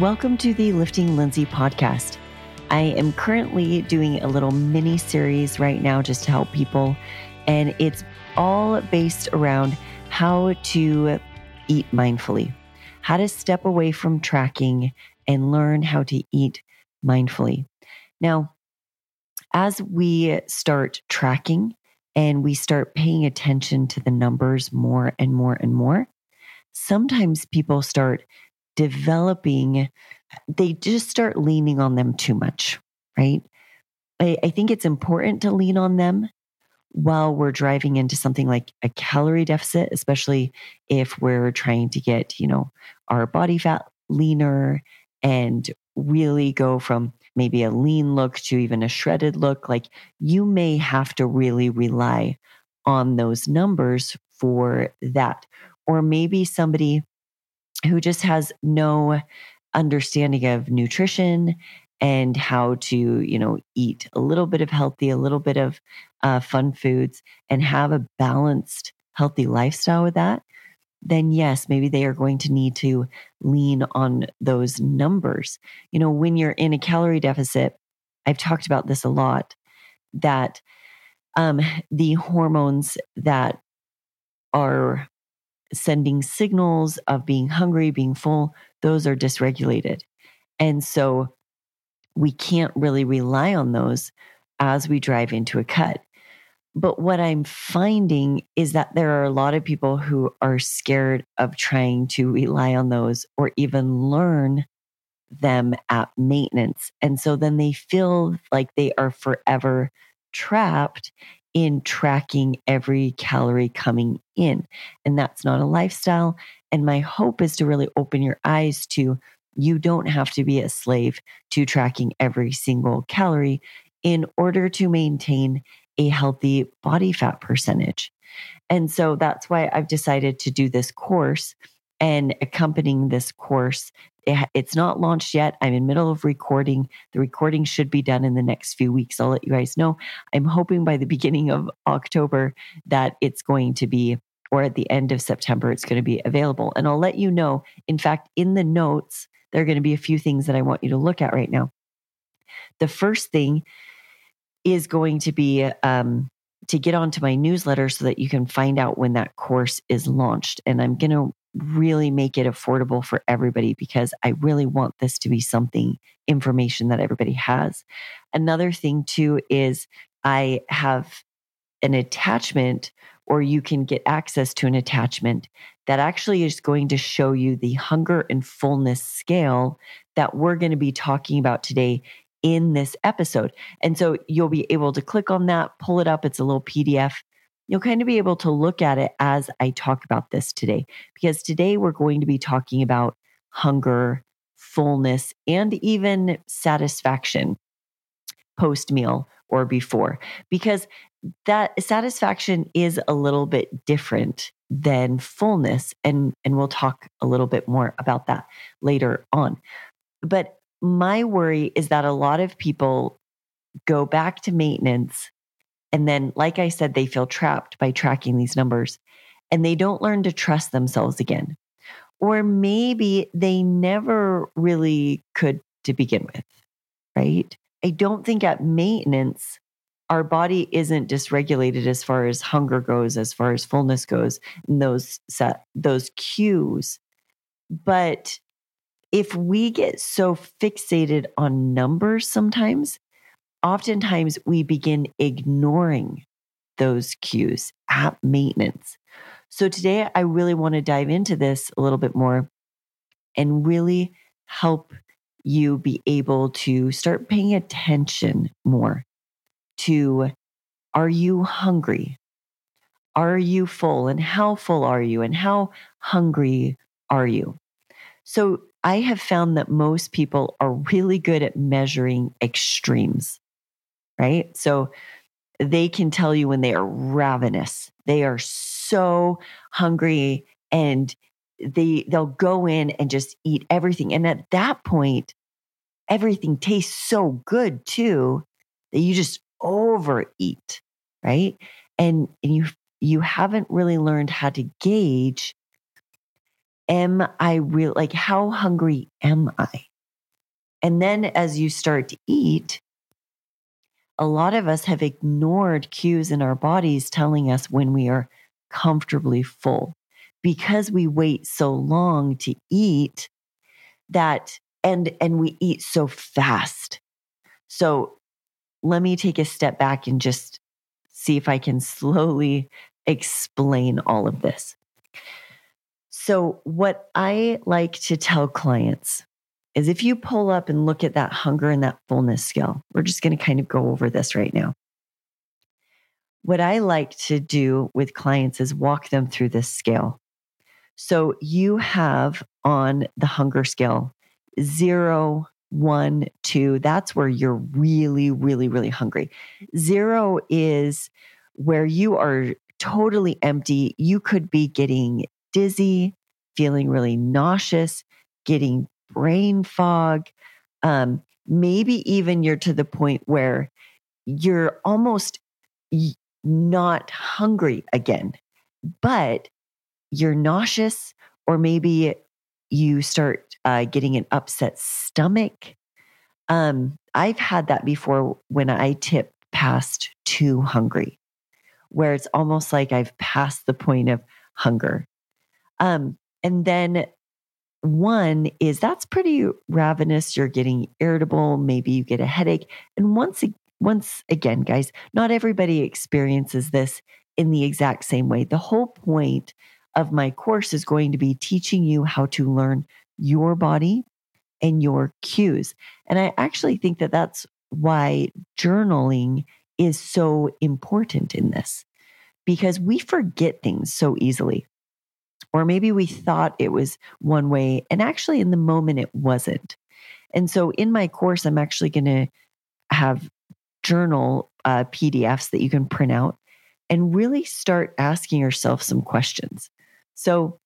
Welcome to the Lifting Lindsay podcast. I am currently doing a little mini series right now just to help people, and it's all based around how to eat mindfully, how to step away from tracking and learn how to eat mindfully. Now, as we start tracking and we start paying attention to the numbers more and more and more, sometimes people start developing, they just start leaning on them too much, right? I, I think it's important to lean on them while we're driving into something like a calorie deficit, especially if we're trying to get, you know, our body fat leaner and really go from maybe a lean look to even a shredded look, like you may have to really rely on those numbers for that. Or maybe somebody who just has no understanding of nutrition and how to, you know, eat a little bit of healthy, a little bit of uh, fun foods, and have a balanced, healthy lifestyle with that, then yes, maybe they are going to need to lean on those numbers. You know, when you're in a calorie deficit, I've talked about this a lot that um, the hormones that are sending signals of being hungry, being full, those are dysregulated. And so we can't really rely on those as we drive into a cut. But what I'm finding is that there are a lot of people who are scared of trying to rely on those or even learn them at maintenance. And so then they feel like they are forever trapped in tracking every calorie coming in. And that's not a lifestyle. And my hope is to really open your eyes to you don't have to be a slave to tracking every single calorie in order to maintain a healthy body fat percentage. And so that's why I've decided to do this course and accompanying this course it's not launched yet. I'm in middle of recording. The recording should be done in the next few weeks. I'll let you guys know. I'm hoping by the beginning of october that it's going to be or at the end of september it's going to be available. And i'll let you know in fact in the notes there are going to be a few things that i want you to look at right now. The first thing is going to be um, to get onto my newsletter so that you can find out when that course is launched. And I'm going to really make it affordable for everybody because I really want this to be something, information that everybody has. Another thing, too, is I have an attachment, or you can get access to an attachment that actually is going to show you the hunger and fullness scale that we're going to be talking about today in this episode. And so you'll be able to click on that, pull it up. It's a little PDF. You'll kind of be able to look at it as I talk about this today, because today we're going to be talking about hunger, fullness, and even satisfaction post meal or before, because that satisfaction is a little bit different than fullness. And, and we'll talk a little bit more about that later on. But my worry is that a lot of people go back to maintenance. And then, like I said, they feel trapped by tracking these numbers and they don't learn to trust themselves again. Or maybe they never really could to begin with, right? I don't think at maintenance, our body isn't dysregulated as far as hunger goes, as far as fullness goes, and those set, those cues. But if we get so fixated on numbers sometimes, oftentimes we begin ignoring those cues at maintenance. So today, I really want to dive into this a little bit more and really help you be able to start paying attention more to are you hungry? Are you full? And how full are you? And how hungry are you? So I have found that most people are really good at measuring extremes, right? So they can tell you when they are ravenous. They are so hungry and they they'll go in and just eat everything. And at that point, everything tastes so good too that you just overeat, right? And and you you haven't really learned how to gauge am I real? Like, how hungry am I? And then as you start to eat, a lot of us have ignored cues in our bodies telling us when we are comfortably full because we wait so long to eat that and and we eat so fast. So let me take a step back and just see if I can slowly explain all of this. So, what I like to tell clients is if you pull up and look at that hunger and that fullness scale, we're just going to kind of go over this right now. What I like to do with clients is walk them through this scale. So, you have on the hunger scale zero, one, two, that's where you're really, really, really hungry. Zero is where you are totally empty. You could be getting dizzy, feeling really nauseous, getting brain fog. Um, maybe even you're to the point where you're almost not hungry again, but you're nauseous, or maybe you start uh, getting an upset stomach. Um, I've had that before when I tip past too hungry, where it's almost like I've passed the point of hunger. Um, and then one is that's pretty ravenous. You're getting irritable. Maybe you get a headache. And once, once again, guys, not everybody experiences this in the exact same way. The whole point of my course is going to be teaching you how to learn your body and your cues. And I actually think that that's why journaling is so important in this because we forget things so easily. Or maybe we thought it was one way, and actually, in the moment, it wasn't. And so, in my course, I'm actually going to have journal uh, PDFs that you can print out and really start asking yourself some questions. So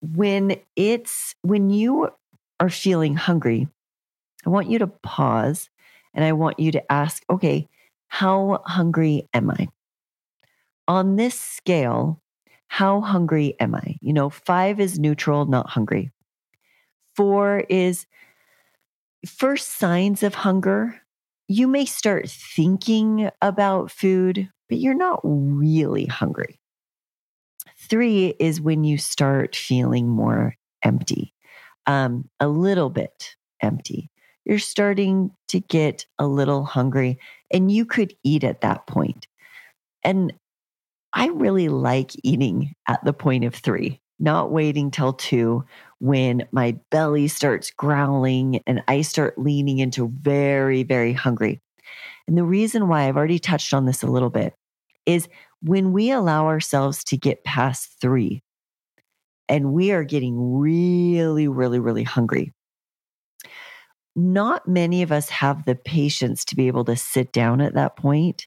when it's when you are feeling hungry, I want you to pause and I want you to ask, okay, how hungry am I? On this scale, how hungry am I? You know, five is neutral, not hungry. Four is first signs of hunger. You may start thinking about food, but you're not really hungry. Three is when you start feeling more empty, um, a little bit empty. You're starting to get a little hungry, and you could eat at that point. And I really like eating at the point of three, not waiting till two when my belly starts growling and I start leaning into very, very hungry. And the reason why I've already touched on this a little bit is when we allow ourselves to get past three and we are getting really, really, really hungry, not many of us have the patience to be able to sit down at that point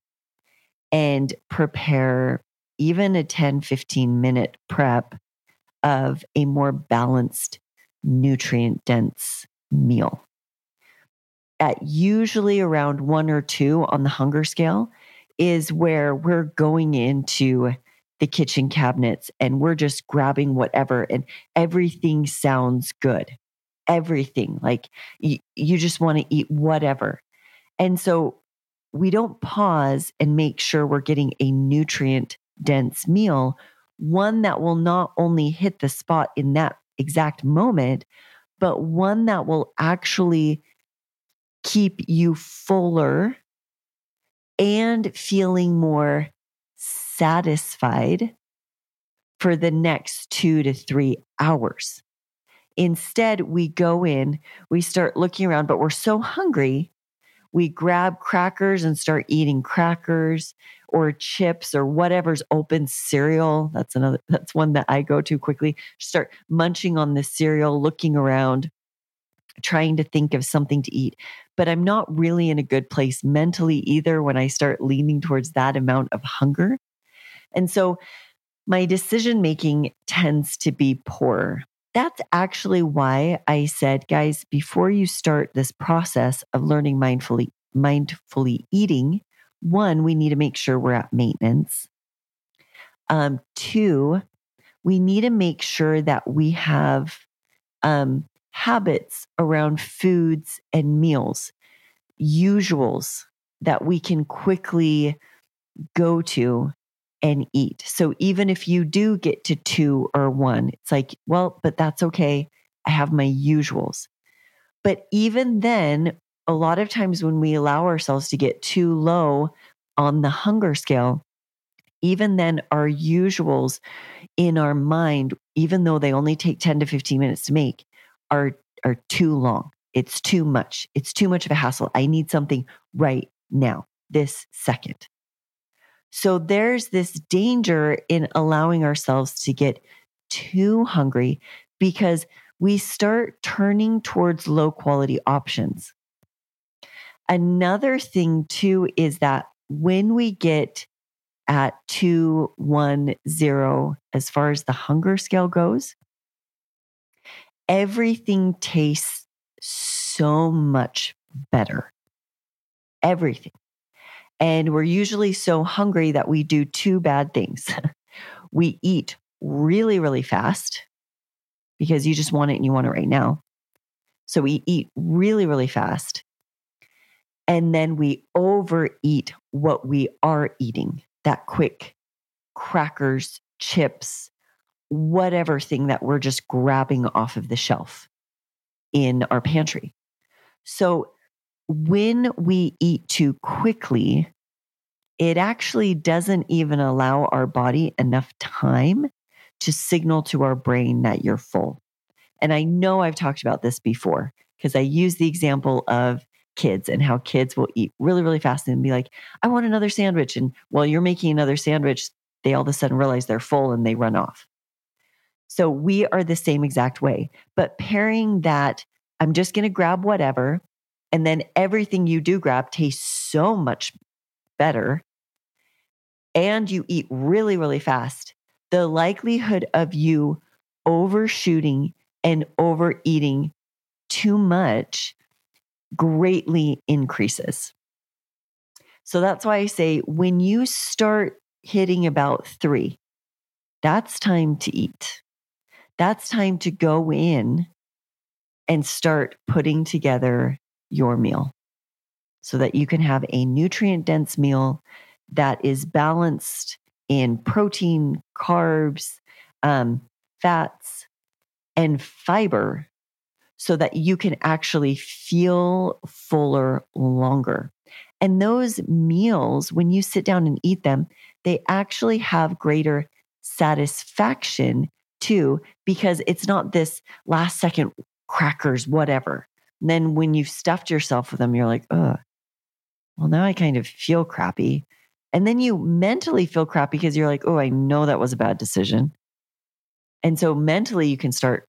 and prepare even a 10, 15 minute prep of a more balanced, nutrient dense meal. At usually around one or two on the hunger scale, is where we're going into the kitchen cabinets and we're just grabbing whatever and everything sounds good. Everything. Like y- you just want to eat whatever. And so we don't pause and make sure we're getting a nutrient dense meal, one that will not only hit the spot in that exact moment, but one that will actually keep you fuller and feeling more satisfied for the next two to three hours. Instead, we go in, we start looking around, but we're so hungry. We grab crackers and start eating crackers or chips or whatever's open cereal. That's another, that's one that I go to quickly. Start munching on the cereal, looking around, trying to think of something to eat but I'm not really in a good place mentally either when I start leaning towards that amount of hunger. And so my decision making tends to be poor. That's actually why I said, guys, before you start this process of learning mindfully, mindfully eating, one, we need to make sure we're at maintenance. Um, two, we need to make sure that we have um, habits around foods and meals, usuals that we can quickly go to and eat. So even if you do get to two or one, it's like, well, but that's okay. I have my usuals. But even then, a lot of times when we allow ourselves to get too low on the hunger scale, even then, our usuals in our mind, even though they only take 10 to 15 minutes to make, are, are too long. It's too much. It's too much of a hassle. I need something right now, this second. So there's this danger in allowing ourselves to get too hungry because we start turning towards low quality options. Another thing, too, is that when we get at 210 as far as the hunger scale goes, everything tastes so much better. Everything. And we're usually so hungry that we do two bad things. we eat really, really fast because you just want it and you want it right now. So we eat really, really fast. And then we overeat what we are eating that quick crackers, chips, whatever thing that we're just grabbing off of the shelf in our pantry. So when we eat too quickly, it actually doesn't even allow our body enough time to signal to our brain that you're full. And I know I've talked about this before because I use the example of kids and how kids will eat really, really fast and be like, I want another sandwich. And while you're making another sandwich, they all of a sudden realize they're full and they run off. So we are the same exact way. But pairing that, I'm just going to grab whatever. And then everything you do grab tastes so much better. And you eat really, really fast. The likelihood of you overshooting and overeating too much greatly increases. So that's why I say when you start hitting about three, that's time to eat. That's time to go in and start putting together your meal so that you can have a nutrient dense meal that is balanced in protein, carbs, um, fats, and fiber so that you can actually feel fuller longer. And those meals, when you sit down and eat them, they actually have greater satisfaction too, because it's not this last second crackers, whatever. And then when you've stuffed yourself with them, you're like, oh, well, now I kind of feel crappy. And then you mentally feel crappy because you're like, oh, I know that was a bad decision. And so mentally, you can start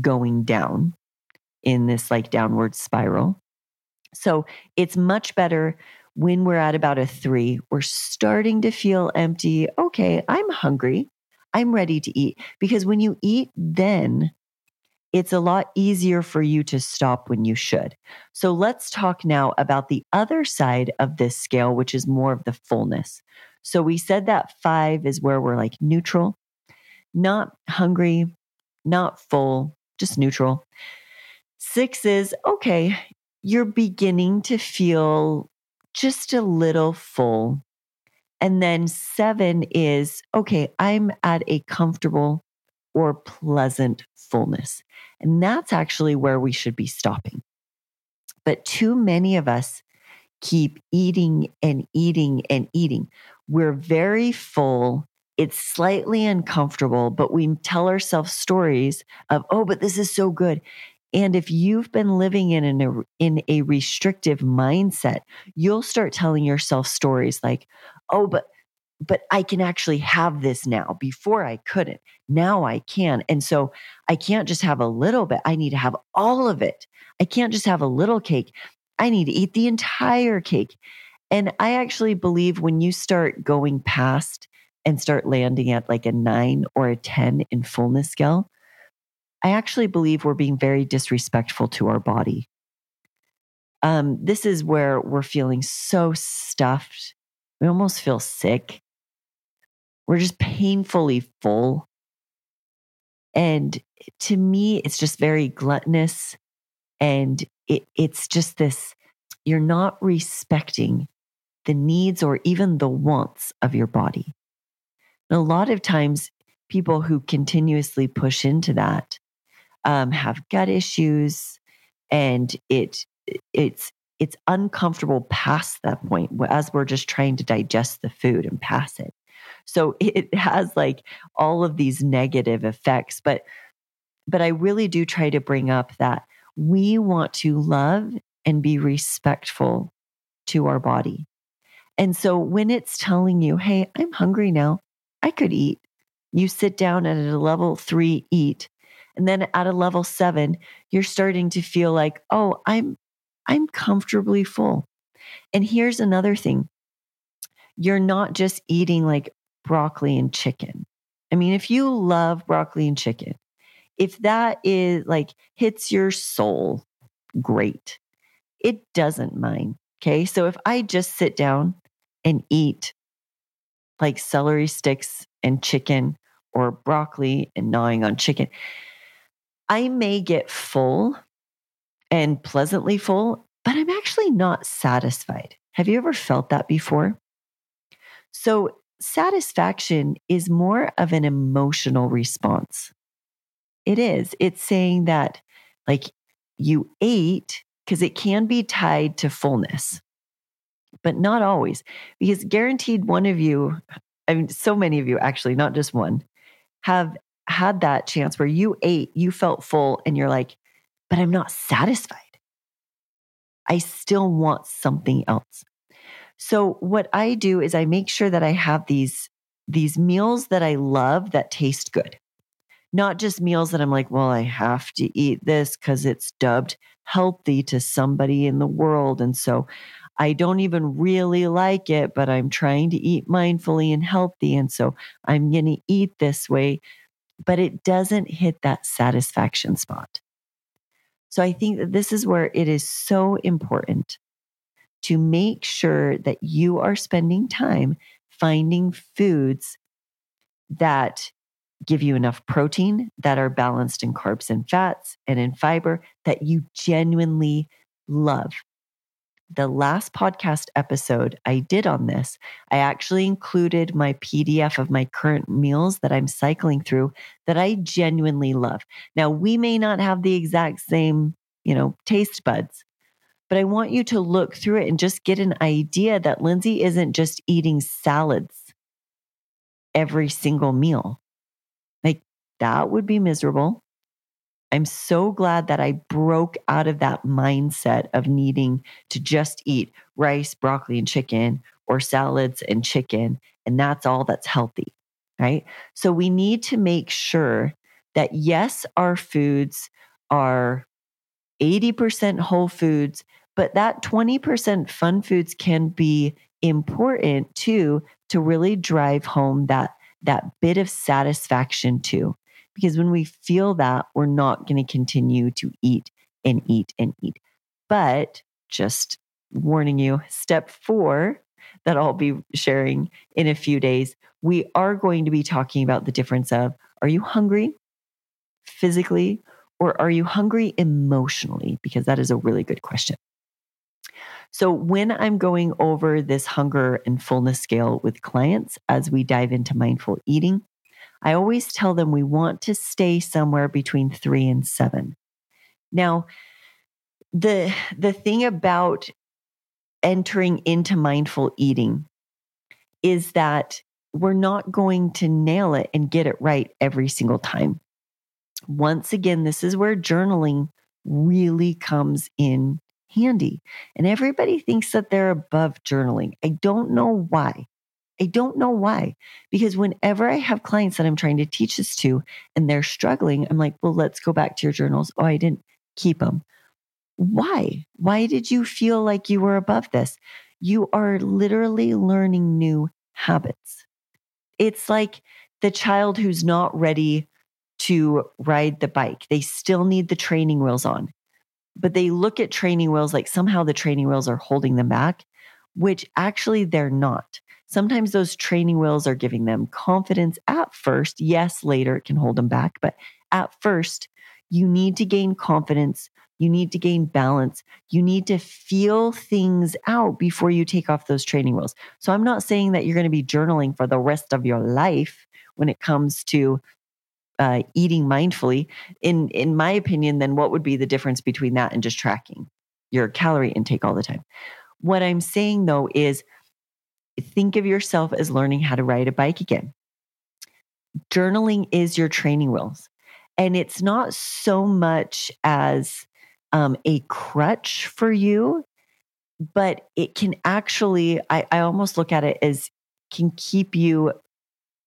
going down in this like downward spiral. So it's much better when we're at about a three, we're starting to feel empty. Okay, I'm hungry. I'm ready to eat. Because when you eat, then it's a lot easier for you to stop when you should. So let's talk now about the other side of this scale, which is more of the fullness. So we said that five is where we're like neutral, not hungry, not full, just neutral. Six is okay, you're beginning to feel just a little full. And then seven is okay, I'm at a comfortable or pleasant fullness. And that's actually where we should be stopping. But too many of us keep eating and eating and eating. We're very full it's slightly uncomfortable, but we tell ourselves stories of, oh, but this is so good. And if you've been living in an, in a restrictive mindset, you'll start telling yourself stories like, oh, but but I can actually have this now. Before I couldn't. Now I can. And so I can't just have a little bit. I need to have all of it. I can't just have a little cake. I need to eat the entire cake. And I actually believe when you start going past and start landing at like a nine or a 10 in fullness scale, I actually believe we're being very disrespectful to our body. Um, this is where we're feeling so stuffed. We almost feel sick. We're just painfully full. And to me, it's just very gluttonous. And it, it's just this you're not respecting the needs or even the wants of your body. And a lot of times, people who continuously push into that um, have gut issues, and it it's it's uncomfortable past that point as we're just trying to digest the food and pass it. So it has like all of these negative effects, but but I really do try to bring up that we want to love and be respectful to our body. And so when it's telling you, hey, I'm hungry now, I could eat, you sit down at a level three, eat. And then at a level seven, you're starting to feel like, oh, I'm I'm comfortably full. And here's another thing. You're not just eating like broccoli and chicken. I mean, if you love broccoli and chicken, if that is like hits your soul, great. It doesn't mind. Okay. So if I just sit down and eat like celery sticks and chicken or broccoli and gnawing on chicken, I may get full and pleasantly full, but I'm actually not satisfied. Have you ever felt that before? So, satisfaction is more of an emotional response. It is. It's saying that, like, you ate because it can be tied to fullness, but not always. Because guaranteed one of you, I mean, so many of you actually, not just one, have had that chance where you ate, you felt full, and you're like, but I'm not satisfied. I still want something else. So what I do is I make sure that I have these these meals that I love that taste good. Not just meals that I'm like, well, I have to eat this cuz it's dubbed healthy to somebody in the world and so I don't even really like it, but I'm trying to eat mindfully and healthy and so I'm going to eat this way, but it doesn't hit that satisfaction spot. So I think that this is where it is so important to make sure that you are spending time finding foods that give you enough protein, that are balanced in carbs and fats and in fiber that you genuinely love. The last podcast episode I did on this, I actually included my PDF of my current meals that I'm cycling through that I genuinely love. Now, we may not have the exact same, you know, taste buds, but I want you to look through it and just get an idea that Lindsay isn't just eating salads every single meal. Like that would be miserable. I'm so glad that I broke out of that mindset of needing to just eat rice, broccoli, and chicken or salads and chicken, and that's all that's healthy, right? So we need to make sure that yes, our foods are 80% whole foods, but that 20% fun foods can be important too to really drive home that that bit of satisfaction too. Because when we feel that, we're not going to continue to eat and eat and eat. But just warning you, step four that I'll be sharing in a few days, we are going to be talking about the difference of are you hungry physically or are you hungry emotionally? Because that is a really good question. So, when I'm going over this hunger and fullness scale with clients as we dive into mindful eating, I always tell them we want to stay somewhere between three and seven. Now, the, the thing about entering into mindful eating is that we're not going to nail it and get it right every single time. Once again, this is where journaling really comes in handy. And everybody thinks that they're above journaling. I don't know why. I don't know why. Because whenever I have clients that I'm trying to teach this to and they're struggling, I'm like, well, let's go back to your journals. Oh, I didn't keep them. Why? Why did you feel like you were above this? You are literally learning new habits. It's like the child who's not ready to ride the bike. They still need the training wheels on but they look at training wheels like somehow the training wheels are holding them back, which actually they're not. Sometimes those training wheels are giving them confidence at first. Yes, later it can hold them back, but at first, you need to gain confidence. You need to gain balance. You need to feel things out before you take off those training wheels. So, I'm not saying that you're going to be journaling for the rest of your life when it comes to uh, eating mindfully. In in my opinion, then what would be the difference between that and just tracking your calorie intake all the time? What I'm saying though is think of yourself as learning how to ride a bike again. Journaling is your training wheels. And it's not so much as um, a crutch for you, but it can actually, I, I almost look at it as can keep you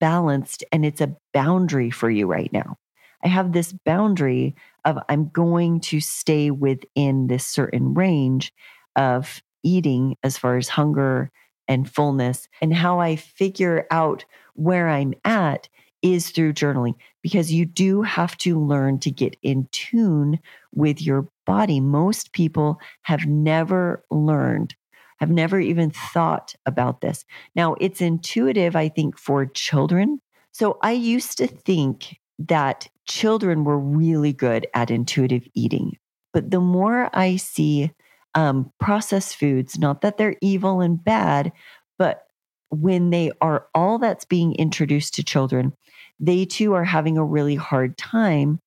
balanced and it's a boundary for you right now. I have this boundary of I'm going to stay within this certain range of eating as far as hunger and fullness and how I figure out where I'm at is through journaling because you do have to learn to get in tune with your body. Most people have never learned, have never even thought about this. Now, it's intuitive, I think, for children. So I used to think that children were really good at intuitive eating. But the more I see um, processed foods, not that they're evil and bad, but when they are all that's being introduced to children, they too are having a really hard time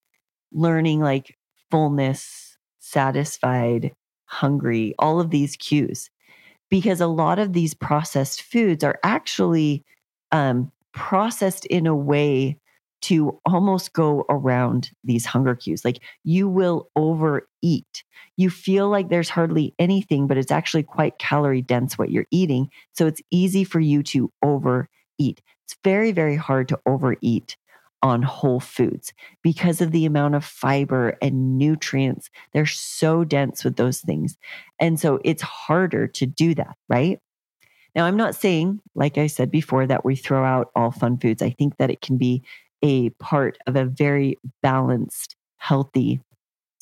learning like fullness, satisfied, hungry, all of these cues. Because a lot of these processed foods are actually um, processed in a way to almost go around these hunger cues. Like you will overeat. You feel like there's hardly anything, but it's actually quite calorie dense what you're eating. So it's easy for you to overeat. It's very, very hard to overeat on whole foods because of the amount of fiber and nutrients. They're so dense with those things. And so it's harder to do that, right? Now, I'm not saying, like I said before, that we throw out all fun foods. I think that it can be a part of a very balanced, healthy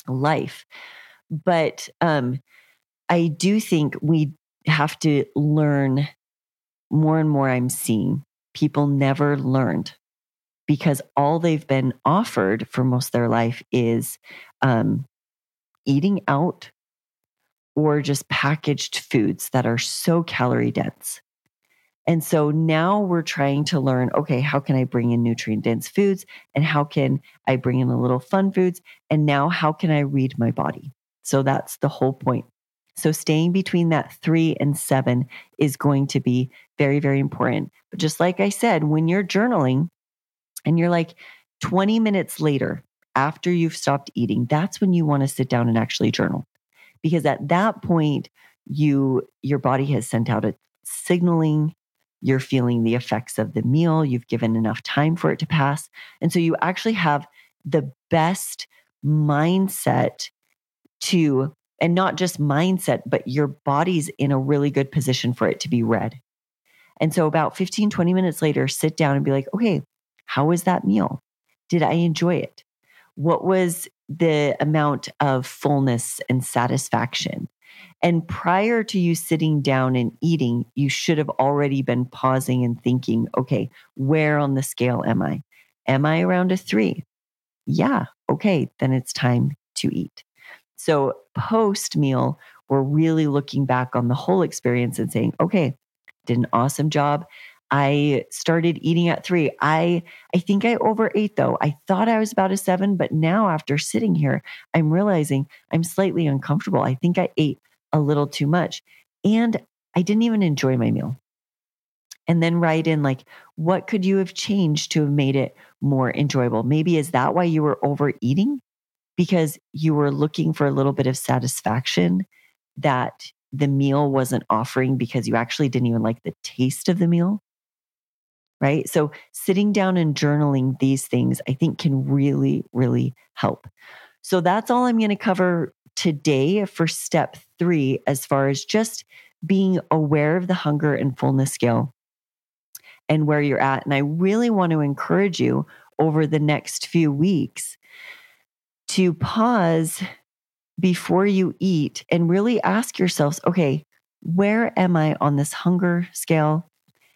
life. But um, I do think we have to learn more and more. I'm seeing people never learned because all they've been offered for most of their life is um, eating out or just packaged foods that are so calorie dense. And so now we're trying to learn okay, how can I bring in nutrient dense foods? And how can I bring in a little fun foods? And now how can I read my body? So that's the whole point. So staying between that three and seven is going to be very, very important. But just like I said, when you're journaling and you're like 20 minutes later after you've stopped eating, that's when you want to sit down and actually journal. Because at that point, you your body has sent out a signaling you're feeling the effects of the meal, you've given enough time for it to pass. And so you actually have the best mindset to, and not just mindset, but your body's in a really good position for it to be read. And so about 15, 20 minutes later, sit down and be like, okay, how was that meal? Did I enjoy it? What was the amount of fullness and satisfaction? And prior to you sitting down and eating, you should have already been pausing and thinking, okay, where on the scale am I? Am I around a three? Yeah, okay, then it's time to eat. So post meal, we're really looking back on the whole experience and saying, okay, did an awesome job. I started eating at three. I I think I overate though. I thought I was about a seven, but now after sitting here, I'm realizing I'm slightly uncomfortable. I think I ate a little too much. And I didn't even enjoy my meal. And then write in, like, what could you have changed to have made it more enjoyable? Maybe is that why you were overeating? Because you were looking for a little bit of satisfaction that the meal wasn't offering because you actually didn't even like the taste of the meal. Right. So sitting down and journaling these things, I think can really, really help. So that's all I'm going to cover today for step three, as far as just being aware of the hunger and fullness scale and where you're at. And I really want to encourage you over the next few weeks to pause before you eat and really ask yourselves okay, where am I on this hunger scale?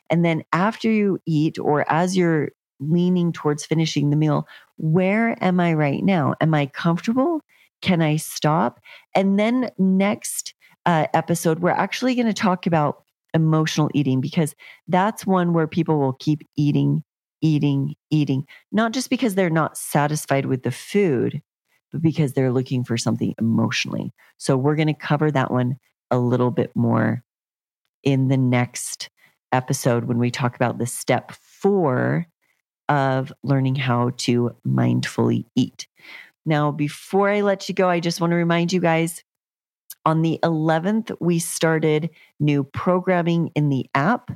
And then after you eat or as you're leaning towards finishing the meal, where am I right now? Am I comfortable? Can I stop? And then next uh, episode, we're actually going to talk about emotional eating because that's one where people will keep eating, eating, eating, not just because they're not satisfied with the food, but because they're looking for something emotionally. So we're going to cover that one a little bit more in the next episode when we talk about the step four of learning how to mindfully eat. Now, before I let you go, I just want to remind you guys on the 11th, we started new programming in the app.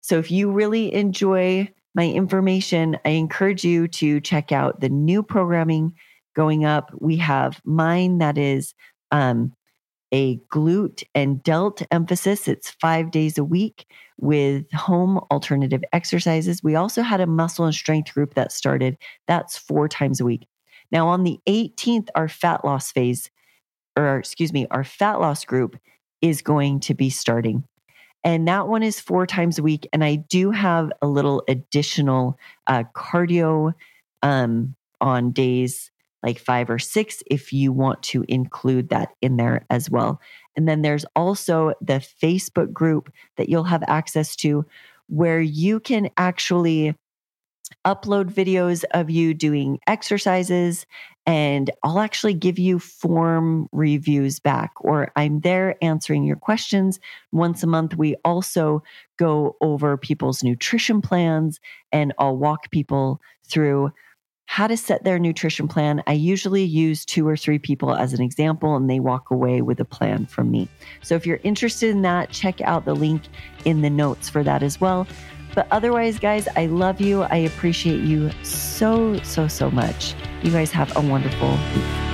So if you really enjoy my information, I encourage you to check out the new programming going up. We have mine that is um, a glute and delt emphasis. It's five days a week with home alternative exercises. We also had a muscle and strength group that started. That's four times a week. Now, on the 18th, our fat loss phase or excuse me, our fat loss group is going to be starting. And that one is four times a week. And I do have a little additional uh, cardio um, on days like five or six if you want to include that in there as well. And then there's also the Facebook group that you'll have access to where you can actually upload videos of you doing exercises and I'll actually give you form reviews back, or I'm there answering your questions. Once a month, we also go over people's nutrition plans and I'll walk people through how to set their nutrition plan. I usually use two or three people as an example, and they walk away with a plan from me. So if you're interested in that, check out the link in the notes for that as well. But otherwise, guys, I love you. I appreciate you so, so, so much. You guys have a wonderful week.